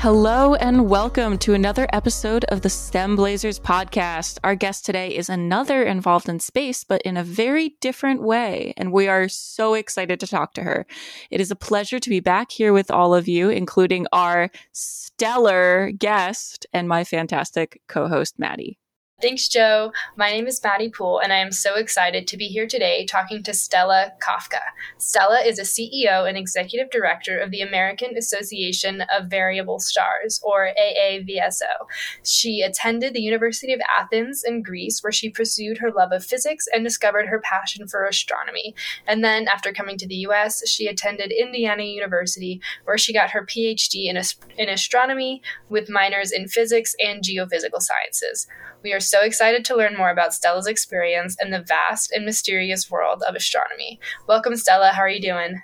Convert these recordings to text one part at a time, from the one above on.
Hello and welcome to another episode of the STEM Blazers podcast. Our guest today is another involved in space, but in a very different way. And we are so excited to talk to her. It is a pleasure to be back here with all of you, including our stellar guest and my fantastic co host, Maddie. Thanks, Joe. My name is Maddie Poole, and I am so excited to be here today talking to Stella Kafka. Stella is a CEO and executive director of the American Association of Variable Stars, or AAVSO. She attended the University of Athens in Greece, where she pursued her love of physics and discovered her passion for astronomy. And then, after coming to the US, she attended Indiana University, where she got her PhD in, in astronomy with minors in physics and geophysical sciences. We are so excited to learn more about Stella's experience in the vast and mysterious world of astronomy. Welcome, Stella. How are you doing?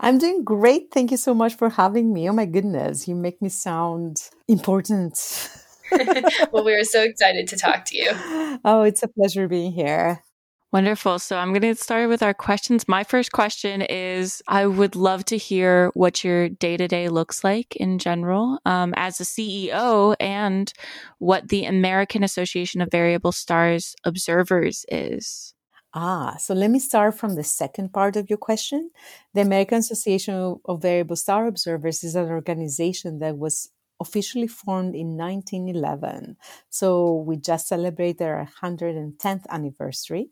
I'm doing great. Thank you so much for having me. Oh my goodness, you make me sound important. well, we are so excited to talk to you. Oh, it's a pleasure being here. Wonderful. So I'm going to get started with our questions. My first question is I would love to hear what your day to day looks like in general um, as a CEO and what the American Association of Variable Stars Observers is. Ah, so let me start from the second part of your question. The American Association of Variable Star Observers is an organization that was officially formed in 1911. So we just celebrated our 110th anniversary.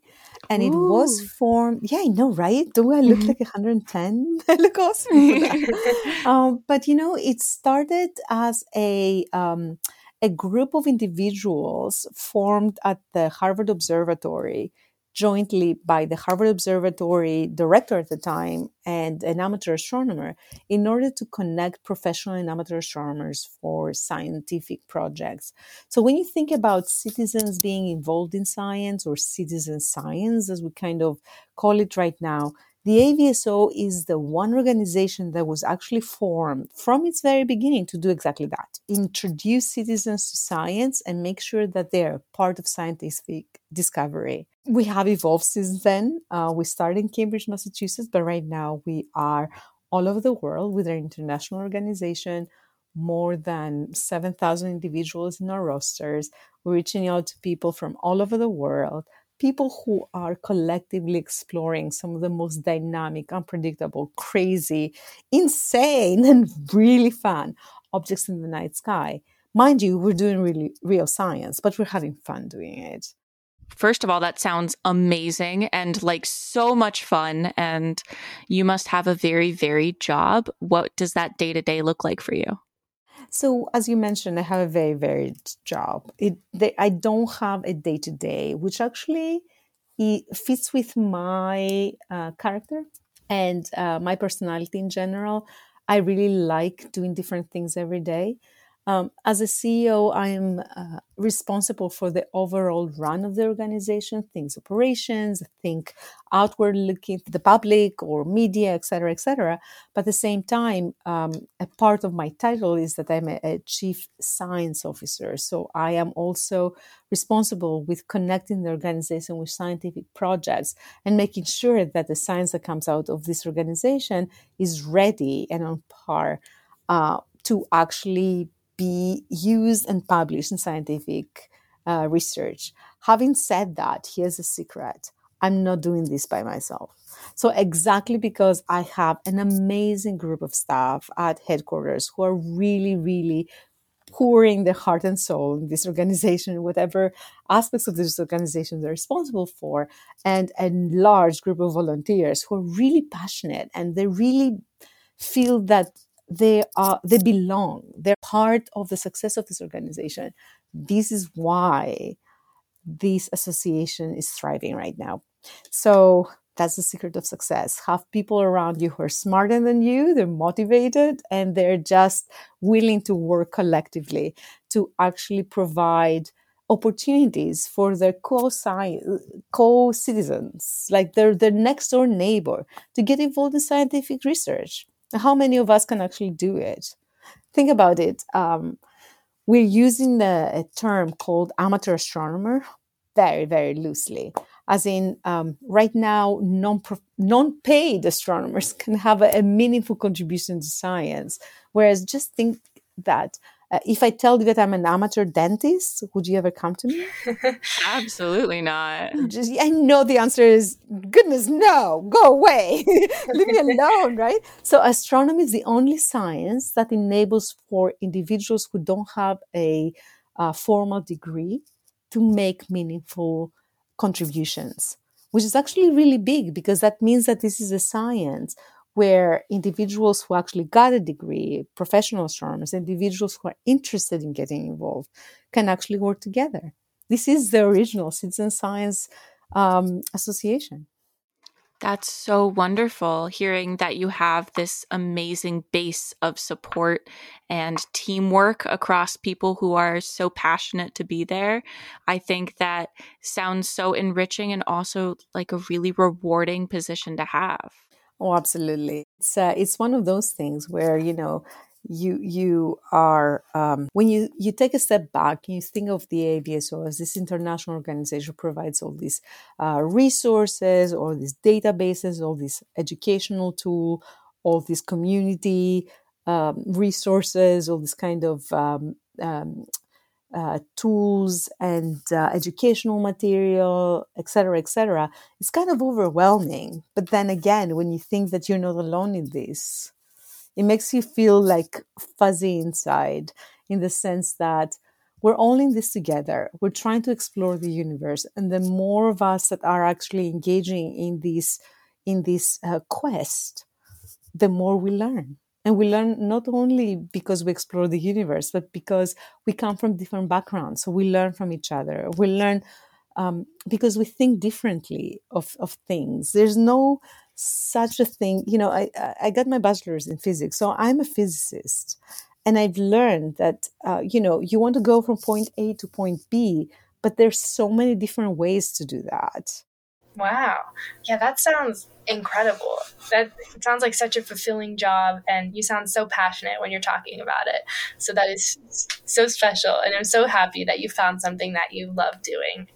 And Ooh. it was formed, yeah, I know, right? Do I look mm-hmm. like 110? I look awesome. um, but, you know, it started as a, um, a group of individuals formed at the Harvard Observatory jointly by the Harvard Observatory director at the time and an amateur astronomer in order to connect professional and amateur astronomers for scientific projects. So when you think about citizens being involved in science or citizen science, as we kind of call it right now, the AVSO is the one organization that was actually formed from its very beginning to do exactly that introduce citizens to science and make sure that they're part of scientific discovery. We have evolved since then. Uh, we started in Cambridge, Massachusetts, but right now we are all over the world with our international organization, more than 7,000 individuals in our rosters. We're reaching out to people from all over the world people who are collectively exploring some of the most dynamic, unpredictable, crazy, insane, and really fun objects in the night sky. Mind you, we're doing really real science, but we're having fun doing it. First of all, that sounds amazing and like so much fun. And you must have a very varied job. What does that day to day look like for you? So, as you mentioned, I have a very varied job. It, they, I don't have a day to day, which actually it fits with my uh, character and uh, my personality in general. I really like doing different things every day. Um, as a CEO, I am uh, responsible for the overall run of the organization, things operations, think outward looking to the public or media, et cetera, et cetera. But at the same time, um, a part of my title is that I'm a, a chief science officer. So I am also responsible with connecting the organization with scientific projects and making sure that the science that comes out of this organization is ready and on par uh, to actually be used and published in scientific uh, research. Having said that, here's a secret I'm not doing this by myself. So, exactly because I have an amazing group of staff at headquarters who are really, really pouring their heart and soul in this organization, whatever aspects of this organization they're responsible for, and a large group of volunteers who are really passionate and they really feel that they are they belong. They're part of the success of this organization. This is why this association is thriving right now. So that's the secret of success. Have people around you who are smarter than you they're motivated and they're just willing to work collectively to actually provide opportunities for their co-citizens like their, their next door neighbor to get involved in scientific research how many of us can actually do it? Think about it. Um, we're using the, term called amateur astronomer very, very loosely. As in, um, right now, non non paid astronomers can have a, a, meaningful contribution to science. Whereas, just think that uh, if I tell you that I'm an amateur dentist, would you ever come to me? Absolutely not. Just, I know the answer is goodness, no, go away, leave me alone, right? So, astronomy is the only science that enables for individuals who don't have a uh, formal degree to make meaningful contributions, which is actually really big because that means that this is a science where individuals who actually got a degree, professional astronomers, individuals who are interested in getting involved, can actually work together. This is the original Citizen Science um, Association. That's so wonderful hearing that you have this amazing base of support and teamwork across people who are so passionate to be there. I think that sounds so enriching and also like a really rewarding position to have. Oh, absolutely. It's uh, it's one of those things where you know you you are um, when you you take a step back you think of the AVSO as this international organization provides all these uh, resources, all these databases, all these educational tool, all these community um, resources, all this kind of um, um uh, tools and uh, educational material, etc., etc., it's kind of overwhelming. But then again, when you think that you're not alone in this, it makes you feel like fuzzy inside in the sense that we're all in this together. We're trying to explore the universe, and the more of us that are actually engaging in this in this uh, quest, the more we learn. And we learn not only because we explore the universe, but because we come from different backgrounds. So we learn from each other. We learn um, because we think differently of, of things. There's no such a thing. You know, I, I got my bachelor's in physics, so I'm a physicist. And I've learned that, uh, you know, you want to go from point A to point B, but there's so many different ways to do that. Wow. Yeah, that sounds incredible. That sounds like such a fulfilling job, and you sound so passionate when you're talking about it. So that is so special, and I'm so happy that you found something that you love doing.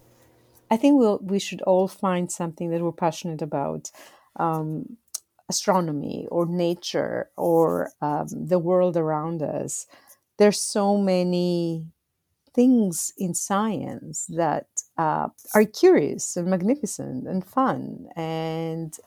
I think we'll, we should all find something that we're passionate about. Um, astronomy or nature or um, the world around us. There's so many things in science that uh, are curious and magnificent and fun and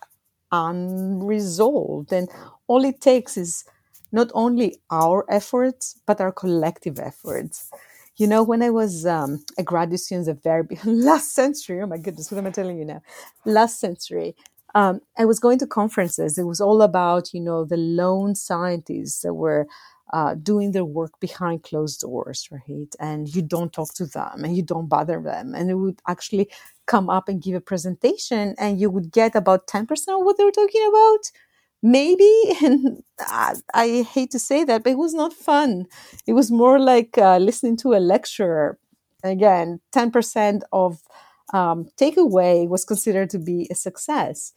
unresolved. And all it takes is not only our efforts, but our collective efforts. You know, when I was um, a graduate student, the very last century, oh my goodness, what am I telling you now? Last century, um, I was going to conferences. It was all about, you know, the lone scientists that were uh, doing their work behind closed doors, right? And you don't talk to them and you don't bother them. And it would actually come up and give a presentation and you would get about 10% of what they were talking about. Maybe, and I, I hate to say that, but it was not fun. It was more like uh, listening to a lecture. Again, 10% of um, takeaway was considered to be a success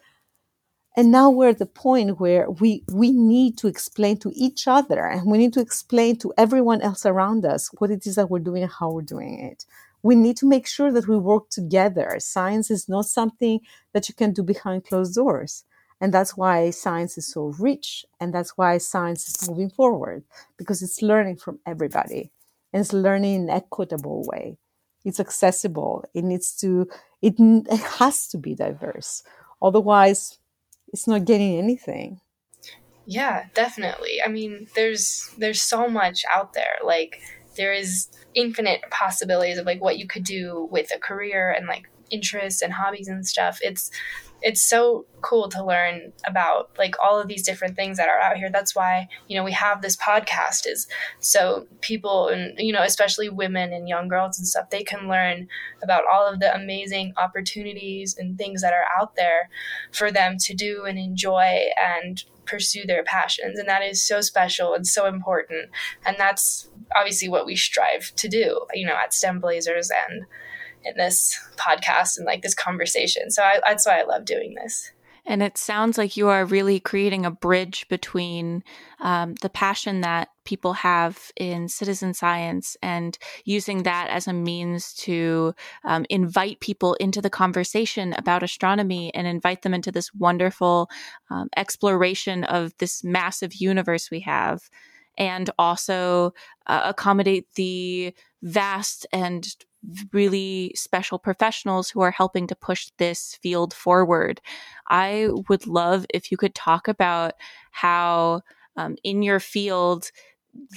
and now we're at the point where we we need to explain to each other and we need to explain to everyone else around us what it is that we're doing and how we're doing it. We need to make sure that we work together. Science is not something that you can do behind closed doors. And that's why science is so rich and that's why science is moving forward because it's learning from everybody. And it's learning in an equitable way. It's accessible. It needs to it, it has to be diverse. Otherwise it's not getting anything. Yeah, definitely. I mean, there's there's so much out there. Like there is infinite possibilities of like what you could do with a career and like interests and hobbies and stuff. It's it's so cool to learn about like all of these different things that are out here. That's why you know we have this podcast is so people and you know especially women and young girls and stuff they can learn about all of the amazing opportunities and things that are out there for them to do and enjoy and pursue their passions. And that is so special and so important. And that's obviously what we strive to do you know at stem blazers and in this podcast and like this conversation. So I, that's why I love doing this. And it sounds like you are really creating a bridge between um, the passion that people have in citizen science and using that as a means to um, invite people into the conversation about astronomy and invite them into this wonderful um, exploration of this massive universe we have and also uh, accommodate the vast and really special professionals who are helping to push this field forward. I would love if you could talk about how um, in your field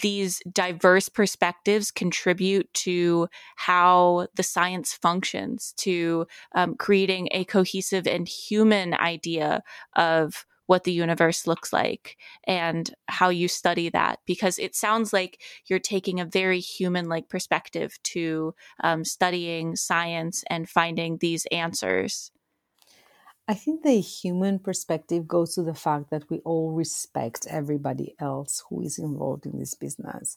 these diverse perspectives contribute to how the science functions, to um, creating a cohesive and human idea of what the universe looks like and how you study that because it sounds like you're taking a very human like perspective to um, studying science and finding these answers I think the human perspective goes to the fact that we all respect everybody else who is involved in this business.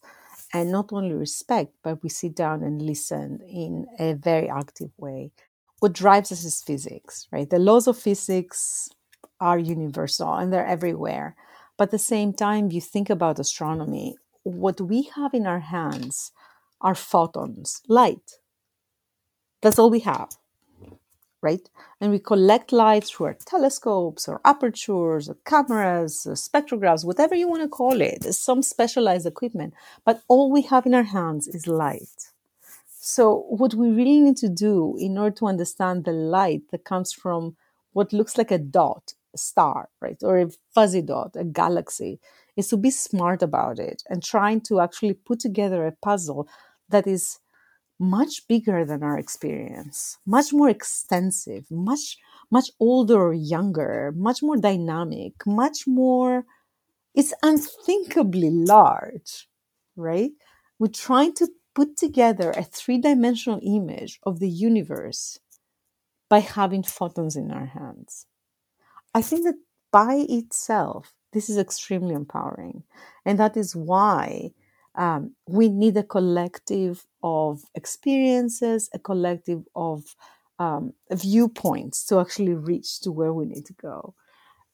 And not only respect, but we sit down and listen in a very active way. What drives us is physics, right? The laws of physics are universal and they're everywhere. But at the same time, you think about astronomy, what we have in our hands are photons, light. That's all we have right? And we collect light through our telescopes or apertures or cameras, or spectrographs, whatever you want to call it. some specialized equipment, but all we have in our hands is light. So, what we really need to do in order to understand the light that comes from what looks like a dot, star, right, or a fuzzy dot, a galaxy, is to be smart about it and trying to actually put together a puzzle that is much bigger than our experience, much more extensive, much much older or younger, much more dynamic, much more it's unthinkably large, right? We're trying to put together a three-dimensional image of the universe by having photons in our hands. I think that by itself, this is extremely empowering. And that is why um, we need a collective of experiences, a collective of um, viewpoints to actually reach to where we need to go.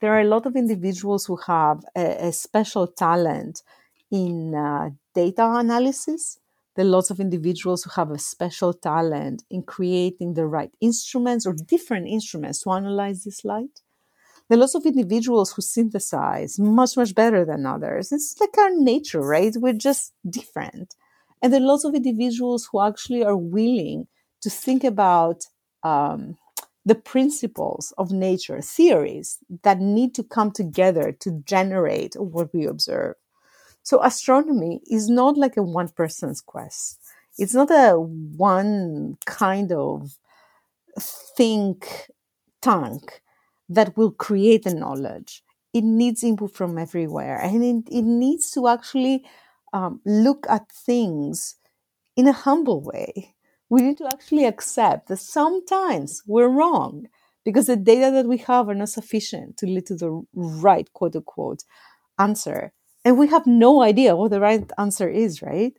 There are a lot of individuals who have a, a special talent in uh, data analysis. There are lots of individuals who have a special talent in creating the right instruments or different instruments to analyze this light there are lots of individuals who synthesize much, much better than others. It's like our nature, right? We're just different. And there are lots of individuals who actually are willing to think about um, the principles of nature, theories that need to come together to generate what we observe. So astronomy is not like a one person's quest. It's not a one kind of think tank that will create the knowledge. It needs input from everywhere and it, it needs to actually um, look at things in a humble way. We need to actually accept that sometimes we're wrong because the data that we have are not sufficient to lead to the right quote unquote answer. And we have no idea what the right answer is, right?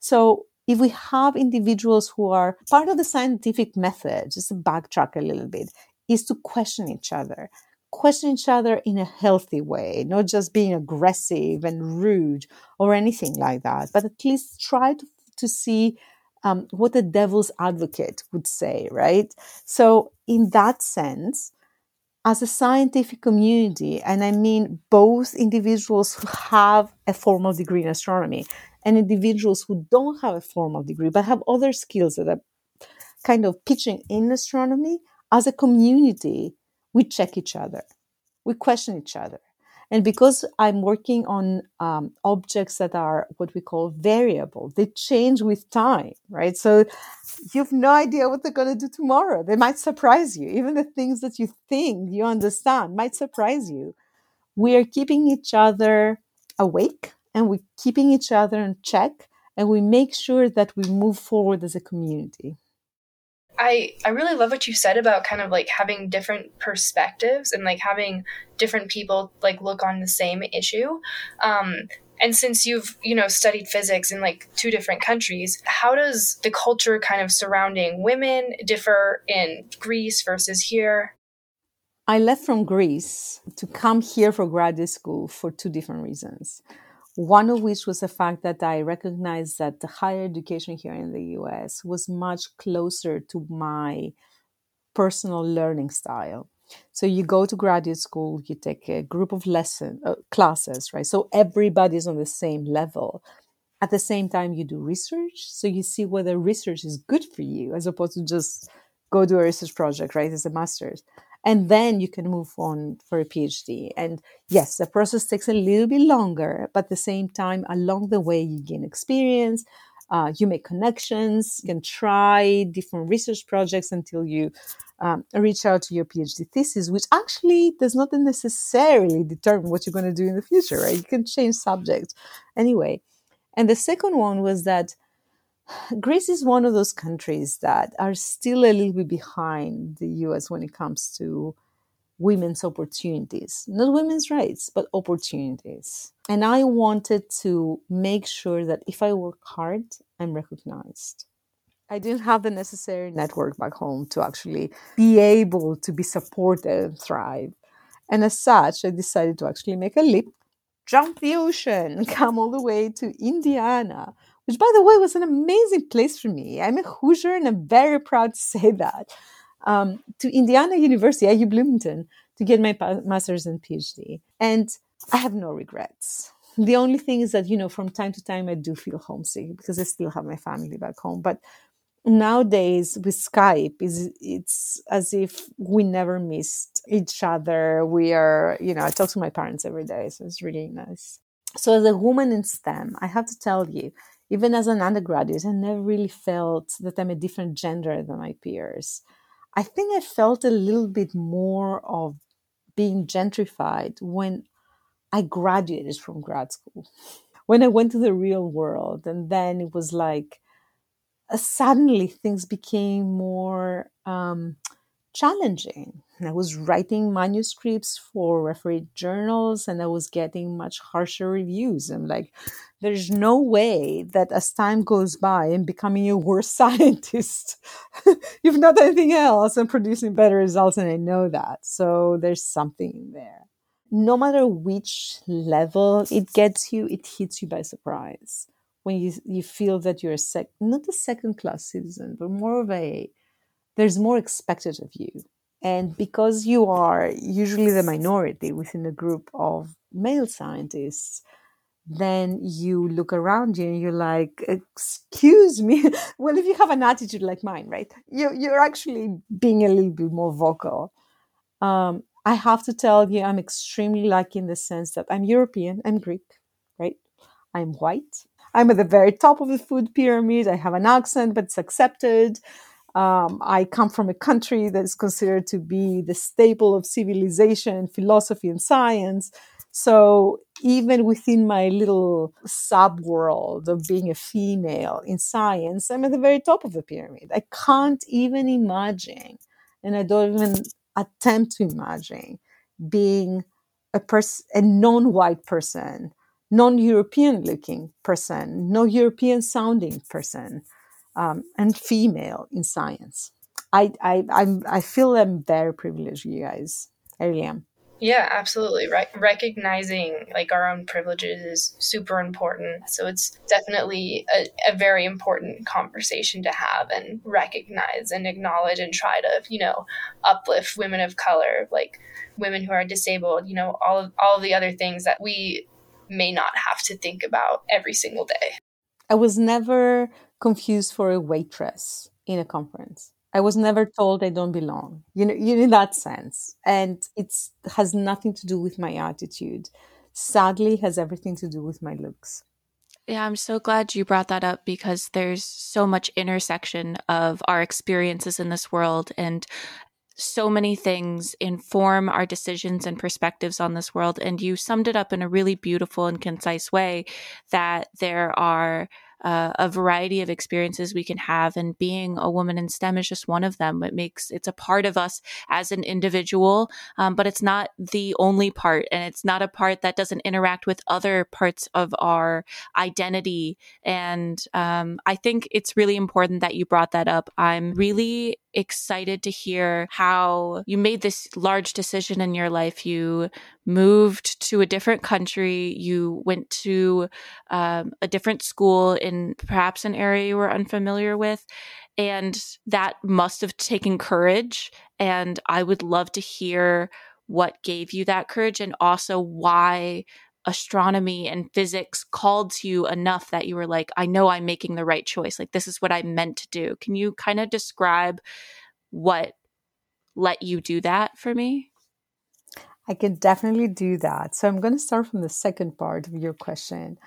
So if we have individuals who are part of the scientific method, just backtrack a little bit, is to question each other question each other in a healthy way, not just being aggressive and rude or anything like that, but at least try to, to see um, what the devil's advocate would say, right? So, in that sense, as a scientific community, and I mean both individuals who have a formal degree in astronomy and individuals who don't have a formal degree but have other skills that are kind of pitching in astronomy, as a community, we check each other, we question each other. And because I'm working on um, objects that are what we call variable, they change with time, right? So you have no idea what they're going to do tomorrow. They might surprise you. Even the things that you think you understand might surprise you. We are keeping each other awake and we're keeping each other in check and we make sure that we move forward as a community. I I really love what you said about kind of like having different perspectives and like having different people like look on the same issue. Um, and since you've you know studied physics in like two different countries, how does the culture kind of surrounding women differ in Greece versus here? I left from Greece to come here for graduate school for two different reasons. One of which was the fact that I recognized that the higher education here in the US was much closer to my personal learning style. So you go to graduate school, you take a group of lesson uh, classes, right? So everybody's on the same level. At the same time, you do research, so you see whether research is good for you, as opposed to just go do a research project, right? As a master's, and then you can move on for a PhD. And yes, the process takes a little bit longer, but at the same time, along the way, you gain experience. Uh, you make connections, you can try different research projects until you um, reach out to your PhD thesis, which actually does not necessarily determine what you're going to do in the future, right? You can change subject anyway. And the second one was that Greece is one of those countries that are still a little bit behind the US when it comes to women's opportunities, not women's rights, but opportunities. And I wanted to make sure that if I work hard, I'm recognized. I didn't have the necessary network back home to actually be able to be supported and thrive. And as such, I decided to actually make a leap, jump the ocean, come all the way to Indiana, which, by the way, was an amazing place for me. I'm a Hoosier and I'm very proud to say that. Um, to Indiana University, IU Bloomington, to get my master's and PhD. And I have no regrets. The only thing is that, you know, from time to time I do feel homesick because I still have my family back home. But nowadays with Skype is it's as if we never missed each other. We are, you know, I talk to my parents every day, so it's really nice. So as a woman in STEM, I have to tell you, even as an undergraduate, I never really felt that I'm a different gender than my peers. I think I felt a little bit more of being gentrified when I graduated from grad school. When I went to the real world, and then it was like, uh, suddenly things became more um, challenging. I was writing manuscripts for referee journals and I was getting much harsher reviews. I'm like, there's no way that as time goes by I'm becoming a worse scientist. You've not anything else I'm producing better results, and I know that. So there's something in there. No matter which level it gets you, it hits you by surprise when you you feel that you're a sec not a second class citizen, but more of a there's more expected of you. And because you are usually the minority within a group of male scientists, then you look around you and you're like, excuse me. well, if you have an attitude like mine, right? You, you're actually being a little bit more vocal. Um, I have to tell you, I'm extremely lucky in the sense that I'm European, I'm Greek, right? I'm white, I'm at the very top of the food pyramid. I have an accent, but it's accepted. Um, I come from a country that is considered to be the staple of civilization, philosophy, and science. So even within my little sub world of being a female in science, I'm at the very top of the pyramid. I can't even imagine, and I don't even attempt to imagine being a person, a non-white person non-European looking person, no European sounding person, um, and female in science. I, I, I'm, I feel I'm very privileged, you guys. I really am. Yeah, absolutely. Re- recognizing like our own privileges is super important. So it's definitely a, a, very important conversation to have and recognize and acknowledge and try to, you know, uplift women of color, like women who are disabled, you know, all of all of the other things that we may not have to think about every single day. I was never confused for a waitress in a conference. I was never told I don't belong. You know, you in that sense, and it has nothing to do with my attitude. Sadly, has everything to do with my looks. Yeah, I'm so glad you brought that up because there's so much intersection of our experiences in this world and so many things inform our decisions and perspectives on this world. And you summed it up in a really beautiful and concise way that there are uh, a variety of experiences we can have and being a woman in stem is just one of them. It makes it's a part of us as an individual um, but it's not the only part and it's not a part that doesn't interact with other parts of our identity. And um, i think it's really important that you brought that up. I'm really excited to hear how you made this large decision in your life. You moved to a different country, you went to um, a different school in perhaps an area you were unfamiliar with. And that must have taken courage. And I would love to hear what gave you that courage and also why astronomy and physics called to you enough that you were like, I know I'm making the right choice. Like, this is what I meant to do. Can you kind of describe what let you do that for me? I can definitely do that. So I'm going to start from the second part of your question.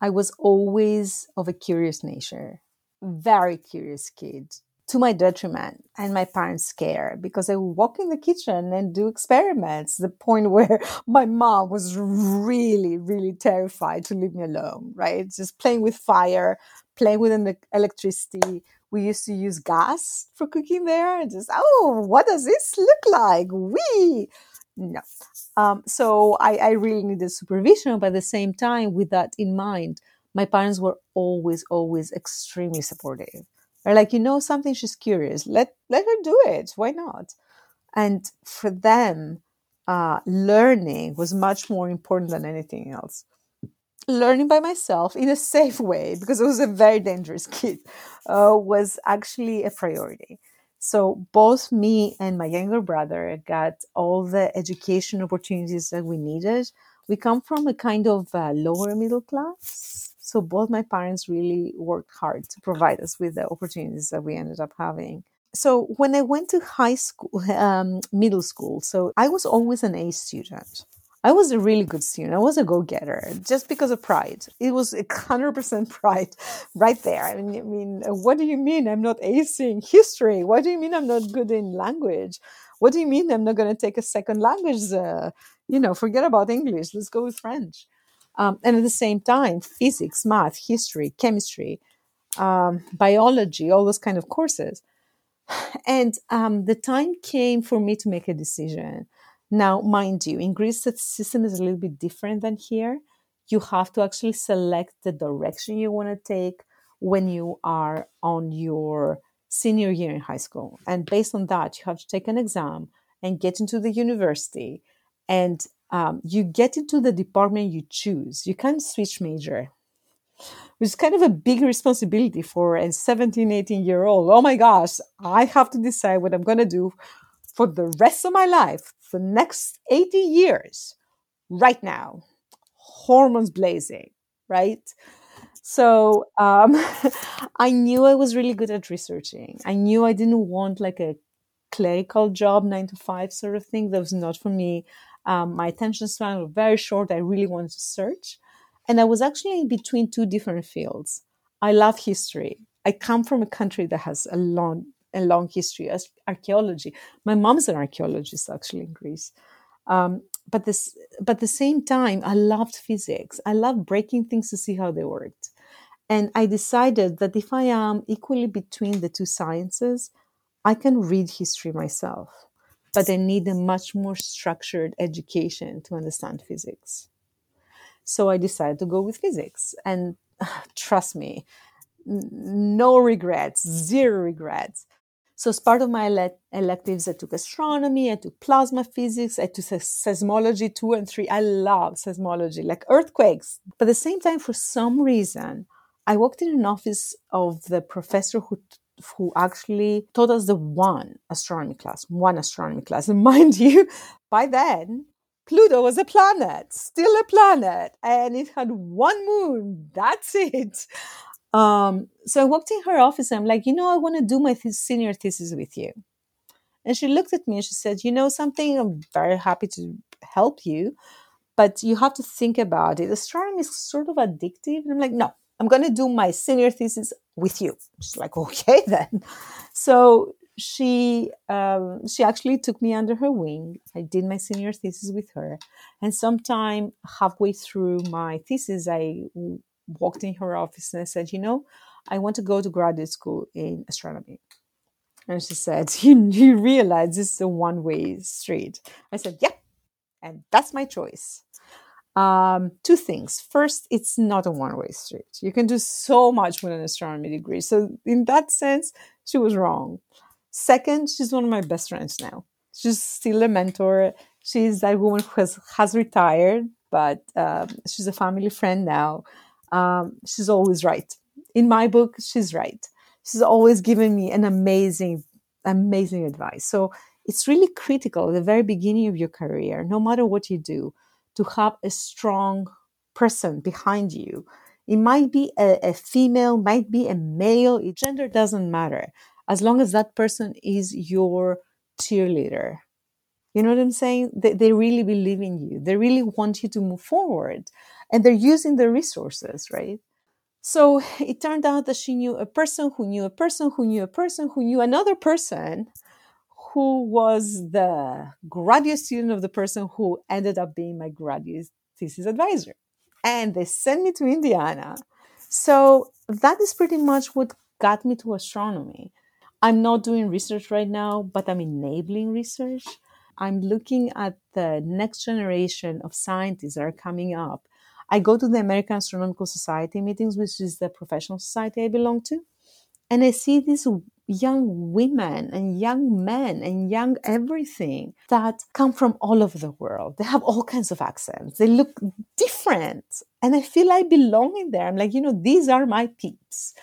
I was always of a curious nature, very curious kid to my detriment and my parents care because I would walk in the kitchen and do experiments. The point where my mom was really, really terrified to leave me alone, right? Just playing with fire, playing with electricity. We used to use gas for cooking there and just, oh, what does this look like? We no. Um, so I, I really needed supervision, but at the same time, with that in mind, my parents were always, always extremely supportive they're like, you know something, she's curious. Let let her do it. Why not? And for them, uh, learning was much more important than anything else. Learning by myself in a safe way, because I was a very dangerous kid, uh, was actually a priority. So both me and my younger brother got all the education opportunities that we needed. We come from a kind of uh, lower middle class so both my parents really worked hard to provide us with the opportunities that we ended up having. So when I went to high school, um, middle school, so I was always an A student. I was a really good student. I was a go-getter just because of pride. It was a hundred percent pride right there. I mean, I mean, what do you mean I'm not acing history? What do you mean I'm not good in language? What do you mean I'm not going to take a second language? Uh, you know, forget about English. Let's go with French. Um, and at the same time, physics, math, history, chemistry, um, biology, all those kind of courses. And um, the time came for me to make a decision. Now, mind you, in Greece, the system is a little bit different than here. You have to actually select the direction you want to take when you are on your senior year in high school. And based on that, you have to take an exam and get into the university. And um, you get into the department you choose. You can't switch major, which is kind of a big responsibility for a 17, 18 year old. Oh my gosh, I have to decide what I'm going to do for the rest of my life, for the next 80 years, right now. Hormones blazing, right? So um, I knew I was really good at researching. I knew I didn't want like a clerical job, nine to five sort of thing. That was not for me. Um, my attention span was very short. I really wanted to search. And I was actually in between two different fields. I love history. I come from a country that has a long, a long history as archaeology. My mom's an archaeologist actually in Greece. Um, but this, but at the same time, I loved physics. I loved breaking things to see how they worked. And I decided that if I am equally between the two sciences, I can read history myself but they need a much more structured education to understand physics. So I decided to go with physics. And trust me, no regrets, zero regrets. So as part of my ele- electives, I took astronomy, I took plasma physics, I took seismology two and three. I love seismology, like earthquakes. But at the same time, for some reason, I walked in an office of the professor who who actually taught us the one astronomy class, one astronomy class. And mind you, by then, Pluto was a planet, still a planet, and it had one moon. That's it. Um, so I walked in her office and I'm like, you know, I want to do my th- senior thesis with you. And she looked at me and she said, you know, something, I'm very happy to help you, but you have to think about it. Astronomy is sort of addictive. And I'm like, no, I'm going to do my senior thesis with you. She's like, okay, then. So she um, she actually took me under her wing. I did my senior thesis with her, and sometime halfway through my thesis, I walked in her office and I said, you know, I want to go to graduate school in astronomy. And she said, you, you realize this is a one way street. I said, yeah, and that's my choice. Um, two things. First, it's not a one way street. You can do so much with an astronomy degree. So, in that sense, she was wrong. Second, she's one of my best friends now. She's still a mentor. She's that woman who has, has retired, but um, she's a family friend now. Um, she's always right. In my book, she's right. She's always given me an amazing, amazing advice. So it's really critical at the very beginning of your career, no matter what you do, to have a strong person behind you. It might be a, a female, might be a male, gender doesn't matter as long as that person is your cheerleader. You know what I'm saying? They, they really believe in you. They really want you to move forward and they're using the resources, right? So it turned out that she knew a person who knew a person who knew a person who knew another person who was the graduate student of the person who ended up being my graduate thesis advisor. And they sent me to Indiana. So that is pretty much what got me to astronomy. I'm not doing research right now, but I'm enabling research. I'm looking at the next generation of scientists that are coming up. I go to the American Astronomical Society meetings, which is the professional society I belong to, and I see these young women and young men and young everything that come from all over the world. They have all kinds of accents. They look different. And I feel I belong in there. I'm like, you know, these are my peeps.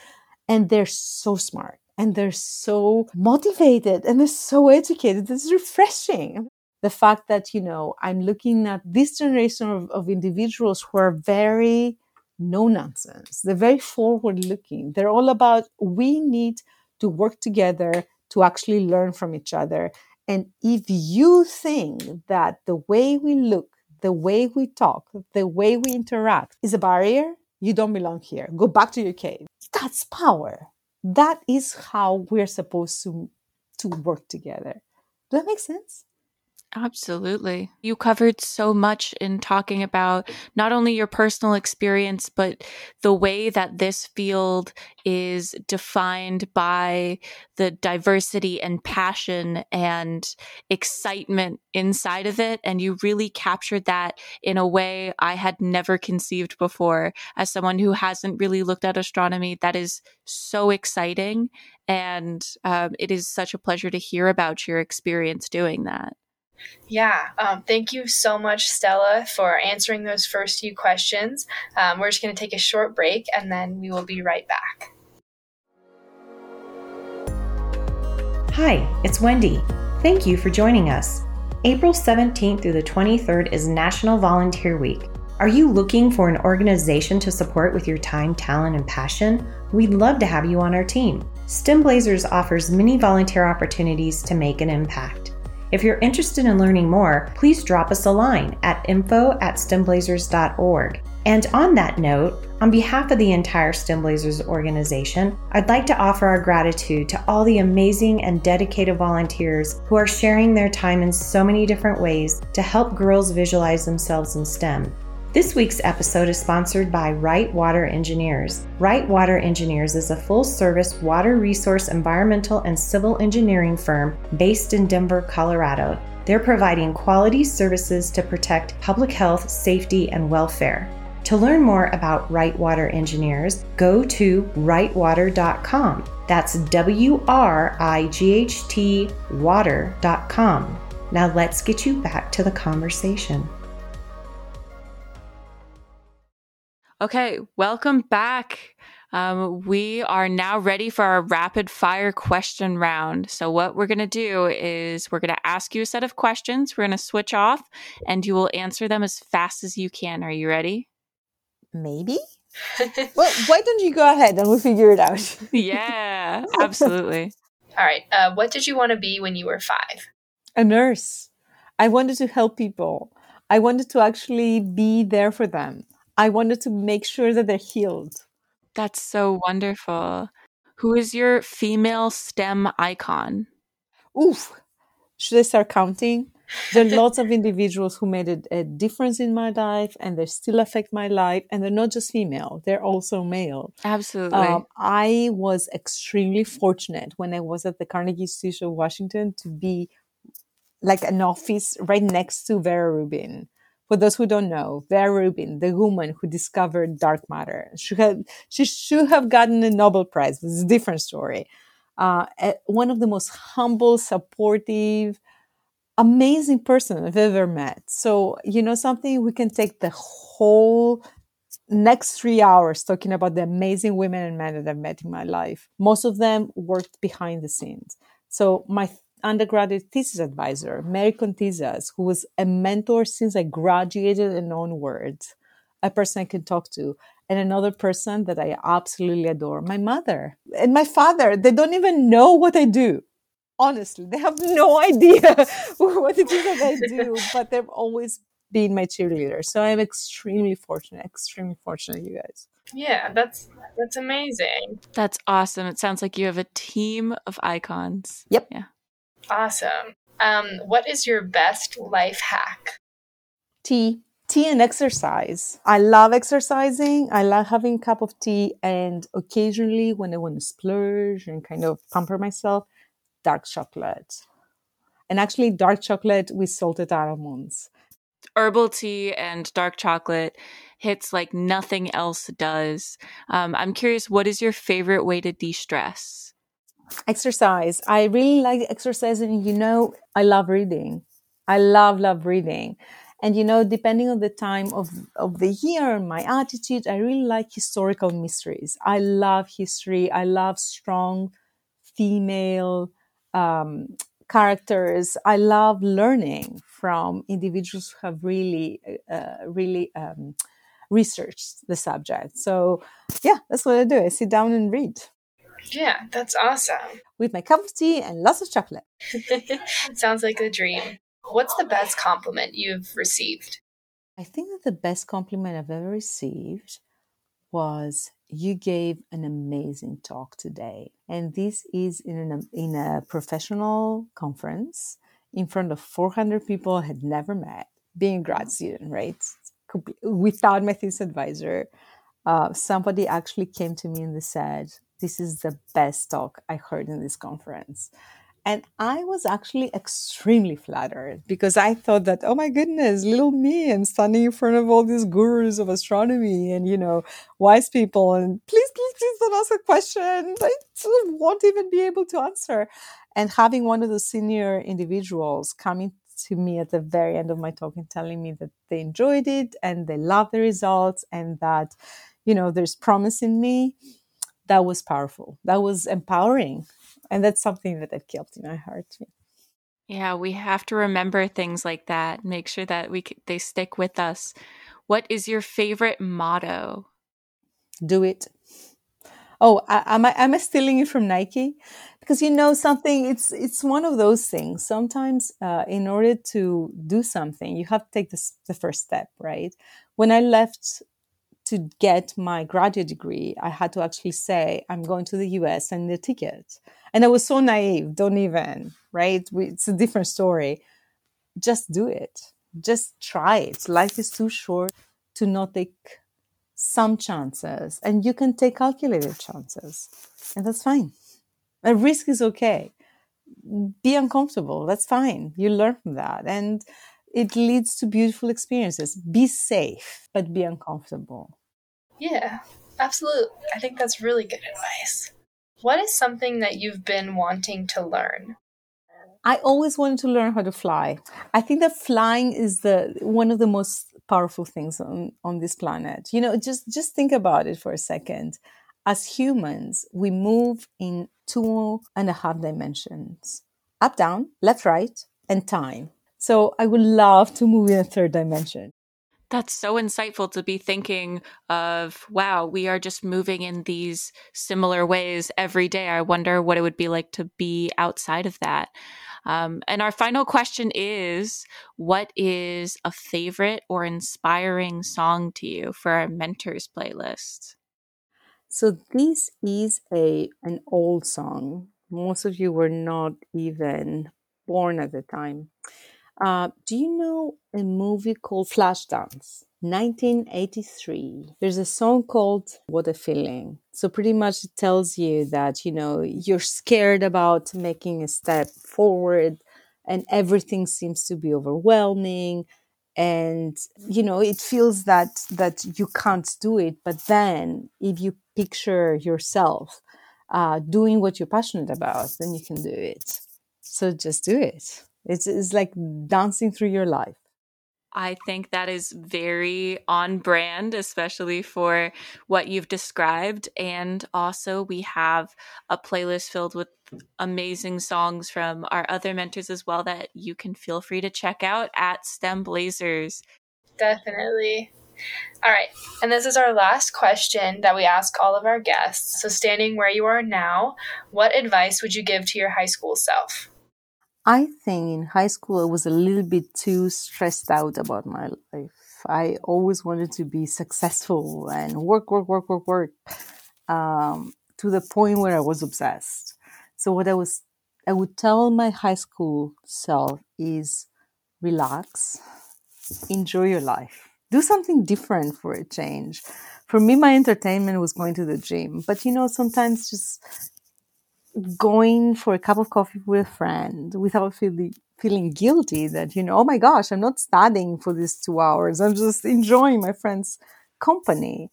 And they're so smart and they're so motivated and they're so educated. It's refreshing. The fact that, you know, I'm looking at this generation of, of individuals who are very no nonsense. They're very forward looking. They're all about we need to work together to actually learn from each other. And if you think that the way we look, the way we talk, the way we interact is a barrier, you don't belong here. Go back to your cave. That's power that is how we're supposed to to work together. Does that make sense? Absolutely. You covered so much in talking about not only your personal experience, but the way that this field is defined by the diversity and passion and excitement inside of it. And you really captured that in a way I had never conceived before. As someone who hasn't really looked at astronomy, that is so exciting. And um, it is such a pleasure to hear about your experience doing that. Yeah, um, thank you so much, Stella, for answering those first few questions. Um, we're just going to take a short break and then we will be right back. Hi, it's Wendy. Thank you for joining us. April 17th through the 23rd is National Volunteer Week. Are you looking for an organization to support with your time, talent, and passion? We'd love to have you on our team. STEM Blazers offers many volunteer opportunities to make an impact. If you're interested in learning more, please drop us a line at info at stemblazers.org. And on that note, on behalf of the entire STEMblazers organization, I'd like to offer our gratitude to all the amazing and dedicated volunteers who are sharing their time in so many different ways to help girls visualize themselves in STEM. This week's episode is sponsored by Wright Water Engineers. Wright Water Engineers is a full service water resource, environmental, and civil engineering firm based in Denver, Colorado. They're providing quality services to protect public health, safety, and welfare. To learn more about Wright Water Engineers, go to wrightwater.com. That's W R I G H T water.com. Now let's get you back to the conversation. Okay, welcome back. Um, we are now ready for our rapid fire question round. So, what we're going to do is we're going to ask you a set of questions. We're going to switch off and you will answer them as fast as you can. Are you ready? Maybe. well, why don't you go ahead and we'll figure it out? yeah, absolutely. All right. Uh, what did you want to be when you were five? A nurse. I wanted to help people. I wanted to actually be there for them. I wanted to make sure that they're healed. That's so wonderful. Who is your female STEM icon? Oof. Should I start counting? There are lots of individuals who made a, a, difference in my life and they still affect my life. And they're not just female, they're also male. Absolutely. Um, I was extremely fortunate when I was at the Carnegie Institute of Washington to be like an office right next to Vera Rubin. For those who don't know, Vera Rubin, the woman who discovered dark matter, she, had, she should have gotten a Nobel Prize. It's a different story. Uh, one of the most humble, supportive, amazing person I've ever met. So, you know, something we can take the whole next three hours talking about the amazing women and men that I've met in my life. Most of them worked behind the scenes. So my undergraduate thesis advisor, Mary Kontizas, who was a mentor since I graduated and onwards, a person I can talk to, and another person that I absolutely adore, my mother and my father. They don't even know what I do. Honestly, they have no idea what it is that I do, but they've always been my cheerleader. So I'm extremely fortunate, extremely fortunate, you guys. Yeah, that's that's amazing. That's awesome. It sounds like you have a team of icons. Yep. Yeah. Awesome. Um, what is your best life hack? Tea. Tea and exercise. I love exercising. I love having a cup of tea and occasionally when I want to splurge and kind of pamper myself, dark chocolate. And actually dark chocolate with salted almonds herbal tea and dark chocolate hits like nothing else does. Um, I'm curious, what is your favorite way to de stress? Exercise. I really like exercising. You know, I love reading. I love, love reading. And, you know, depending on the time of, of the year, my attitude, I really like historical mysteries. I love history. I love strong female um, characters. I love learning from individuals who have really, uh, really um, researched the subject. So, yeah, that's what I do. I sit down and read. Yeah, that's awesome. With my cup of tea and lots of chocolate. Sounds like a dream. What's the best compliment you've received? I think that the best compliment I've ever received was you gave an amazing talk today. And this is in, an, in a professional conference in front of 400 people I had never met, being a grad student, right? Without my thesis advisor. Uh, somebody actually came to me and they said, This is the best talk I heard in this conference. And I was actually extremely flattered because I thought that, oh my goodness, little me, I'm standing in front of all these gurus of astronomy and, you know, wise people. And please, please, please don't ask a question. I won't even be able to answer. And having one of the senior individuals coming to me at the very end of my talk and telling me that they enjoyed it and they love the results and that, you know, there's promise in me, that was powerful. That was empowering and that's something that I've kept in my heart. Yeah. We have to remember things like that. Make sure that we they stick with us. What is your favorite motto? Do it. Oh, I, am I am I stealing it from Nike? Because you know something, it's it's one of those things. Sometimes, uh, in order to do something, you have to take this, the first step, right? When I left to get my graduate degree, I had to actually say, I'm going to the US and the ticket. And I was so naive, don't even, right? It's a different story. Just do it. Just try it. Life is too short to not take some chances. And you can take calculated chances. And that's fine. A risk is okay. Be uncomfortable. That's fine. You learn from that. And it leads to beautiful experiences. Be safe, but be uncomfortable. Yeah, absolutely. I think that's really good advice. What is something that you've been wanting to learn? I always wanted to learn how to fly. I think that flying is the one of the most powerful things on, on this planet. You know, just just think about it for a second. As humans, we move in two and a half dimensions. Up, down, left, right, and time. So I would love to move in a third dimension. That's so insightful to be thinking of, wow, we are just moving in these similar ways every day. I wonder what it would be like to be outside of that. Um, and our final question is What is a favorite or inspiring song to you for our mentors playlist? So, this is a an old song. Most of you were not even born at the time. Uh, do you know a movie called Flashdance? 1983. There's a song called What a Feeling. So pretty much it tells you that, you know, you're scared about making a step forward and everything seems to be overwhelming and you know it feels that that you can't do it but then if you picture yourself uh, doing what you're passionate about then you can do it so just do it it's, it's like dancing through your life. I think that is very on brand, especially for what you've described. And also, we have a playlist filled with amazing songs from our other mentors as well that you can feel free to check out at STEM Blazers. Definitely. All right. And this is our last question that we ask all of our guests. So, standing where you are now, what advice would you give to your high school self? I think in high school I was a little bit too stressed out about my life. I always wanted to be successful and work, work, work, work, work, um, to the point where I was obsessed. So what I was, I would tell my high school self is relax, enjoy your life, do something different for a change. For me, my entertainment was going to the gym, but you know, sometimes just going for a cup of coffee with a friend without feeling feeling guilty that you know oh my gosh i'm not studying for these two hours. I'm just enjoying my friend's company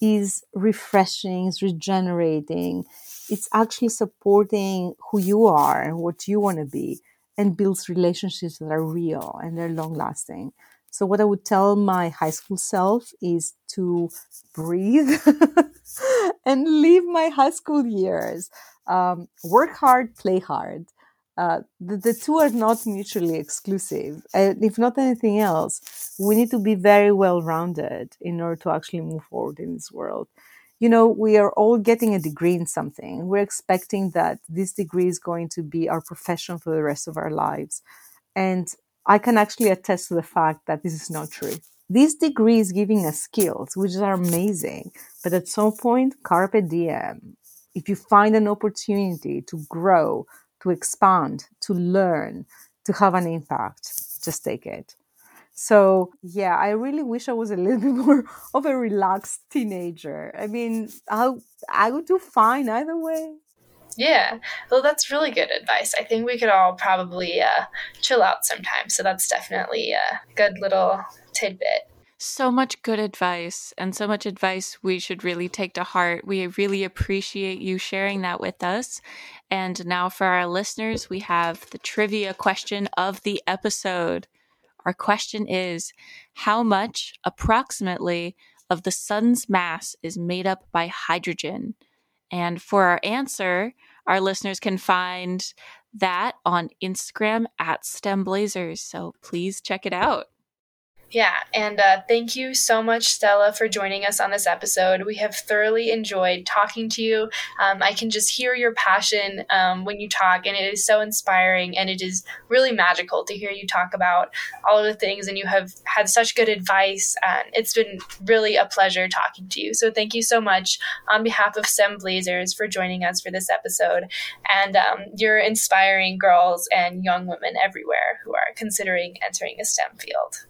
is refreshing is regenerating. It's actually supporting who you are and what you want to be and builds relationships that are real and they're long lasting so what i would tell my high school self is to breathe and leave my high school years um, work hard, play hard. Uh, the, the two are not mutually exclusive. And if not anything else, we need to be very well rounded in order to actually move forward in this world. You know, we are all getting a degree in something. We're expecting that this degree is going to be our profession for the rest of our lives. And I can actually attest to the fact that this is not true. This degree is giving us skills, which are amazing. But at some point, carpe diem, if you find an opportunity to grow, to expand, to learn, to have an impact, just take it. So, yeah, I really wish I was a little bit more of a relaxed teenager. I mean, I, I would do fine either way. Yeah, well, that's really good advice. I think we could all probably uh, chill out sometime. So, that's definitely a good little tidbit so much good advice and so much advice we should really take to heart. We really appreciate you sharing that with us. And now, for our listeners, we have the trivia question of the episode. Our question is How much, approximately, of the sun's mass is made up by hydrogen? And for our answer, our listeners can find that on Instagram at STEM Blazers. So please check it out. Yeah, and uh, thank you so much, Stella, for joining us on this episode. We have thoroughly enjoyed talking to you. Um, I can just hear your passion um, when you talk, and it is so inspiring, and it is really magical to hear you talk about all of the things, and you have had such good advice. And it's been really a pleasure talking to you. So thank you so much on behalf of STEM Blazers for joining us for this episode, and um, you're inspiring girls and young women everywhere who are considering entering a STEM field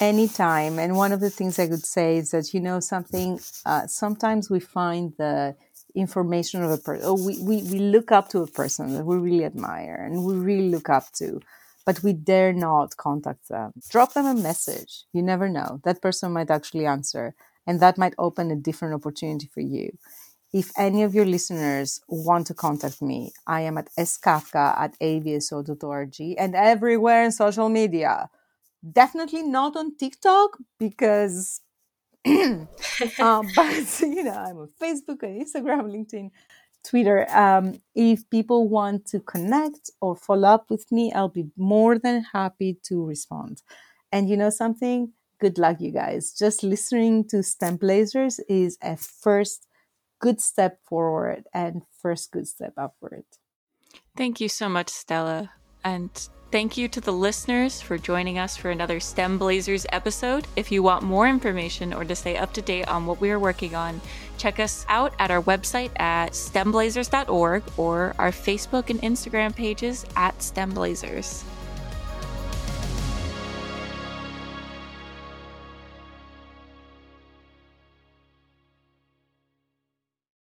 anytime. And one of the things i could say is that you know something uh, sometimes we find the information of a person oh, we, we, we look up to a person that we really admire and we really look up to but we dare not contact them. Drop them a message. You never know. That person might actually answer and that might open a different opportunity for you. If any of your listeners want to contact me, I am at skafka at aavso.org and everywhere in social media definitely not on TikTok because, uh, but you know, I'm on Facebook and Instagram, LinkedIn, Twitter. Um, if people want to connect or follow up with me, I'll be more than happy to respond. And you know something? Good luck, you guys. Just listening to STEM Blazers is a first good step forward and first good step upward. Thank you so much, Stella. And Thank you to the listeners for joining us for another STEM Blazers episode. If you want more information or to stay up to date on what we are working on, check us out at our website at stemblazers.org or our Facebook and Instagram pages at STEM Blazers.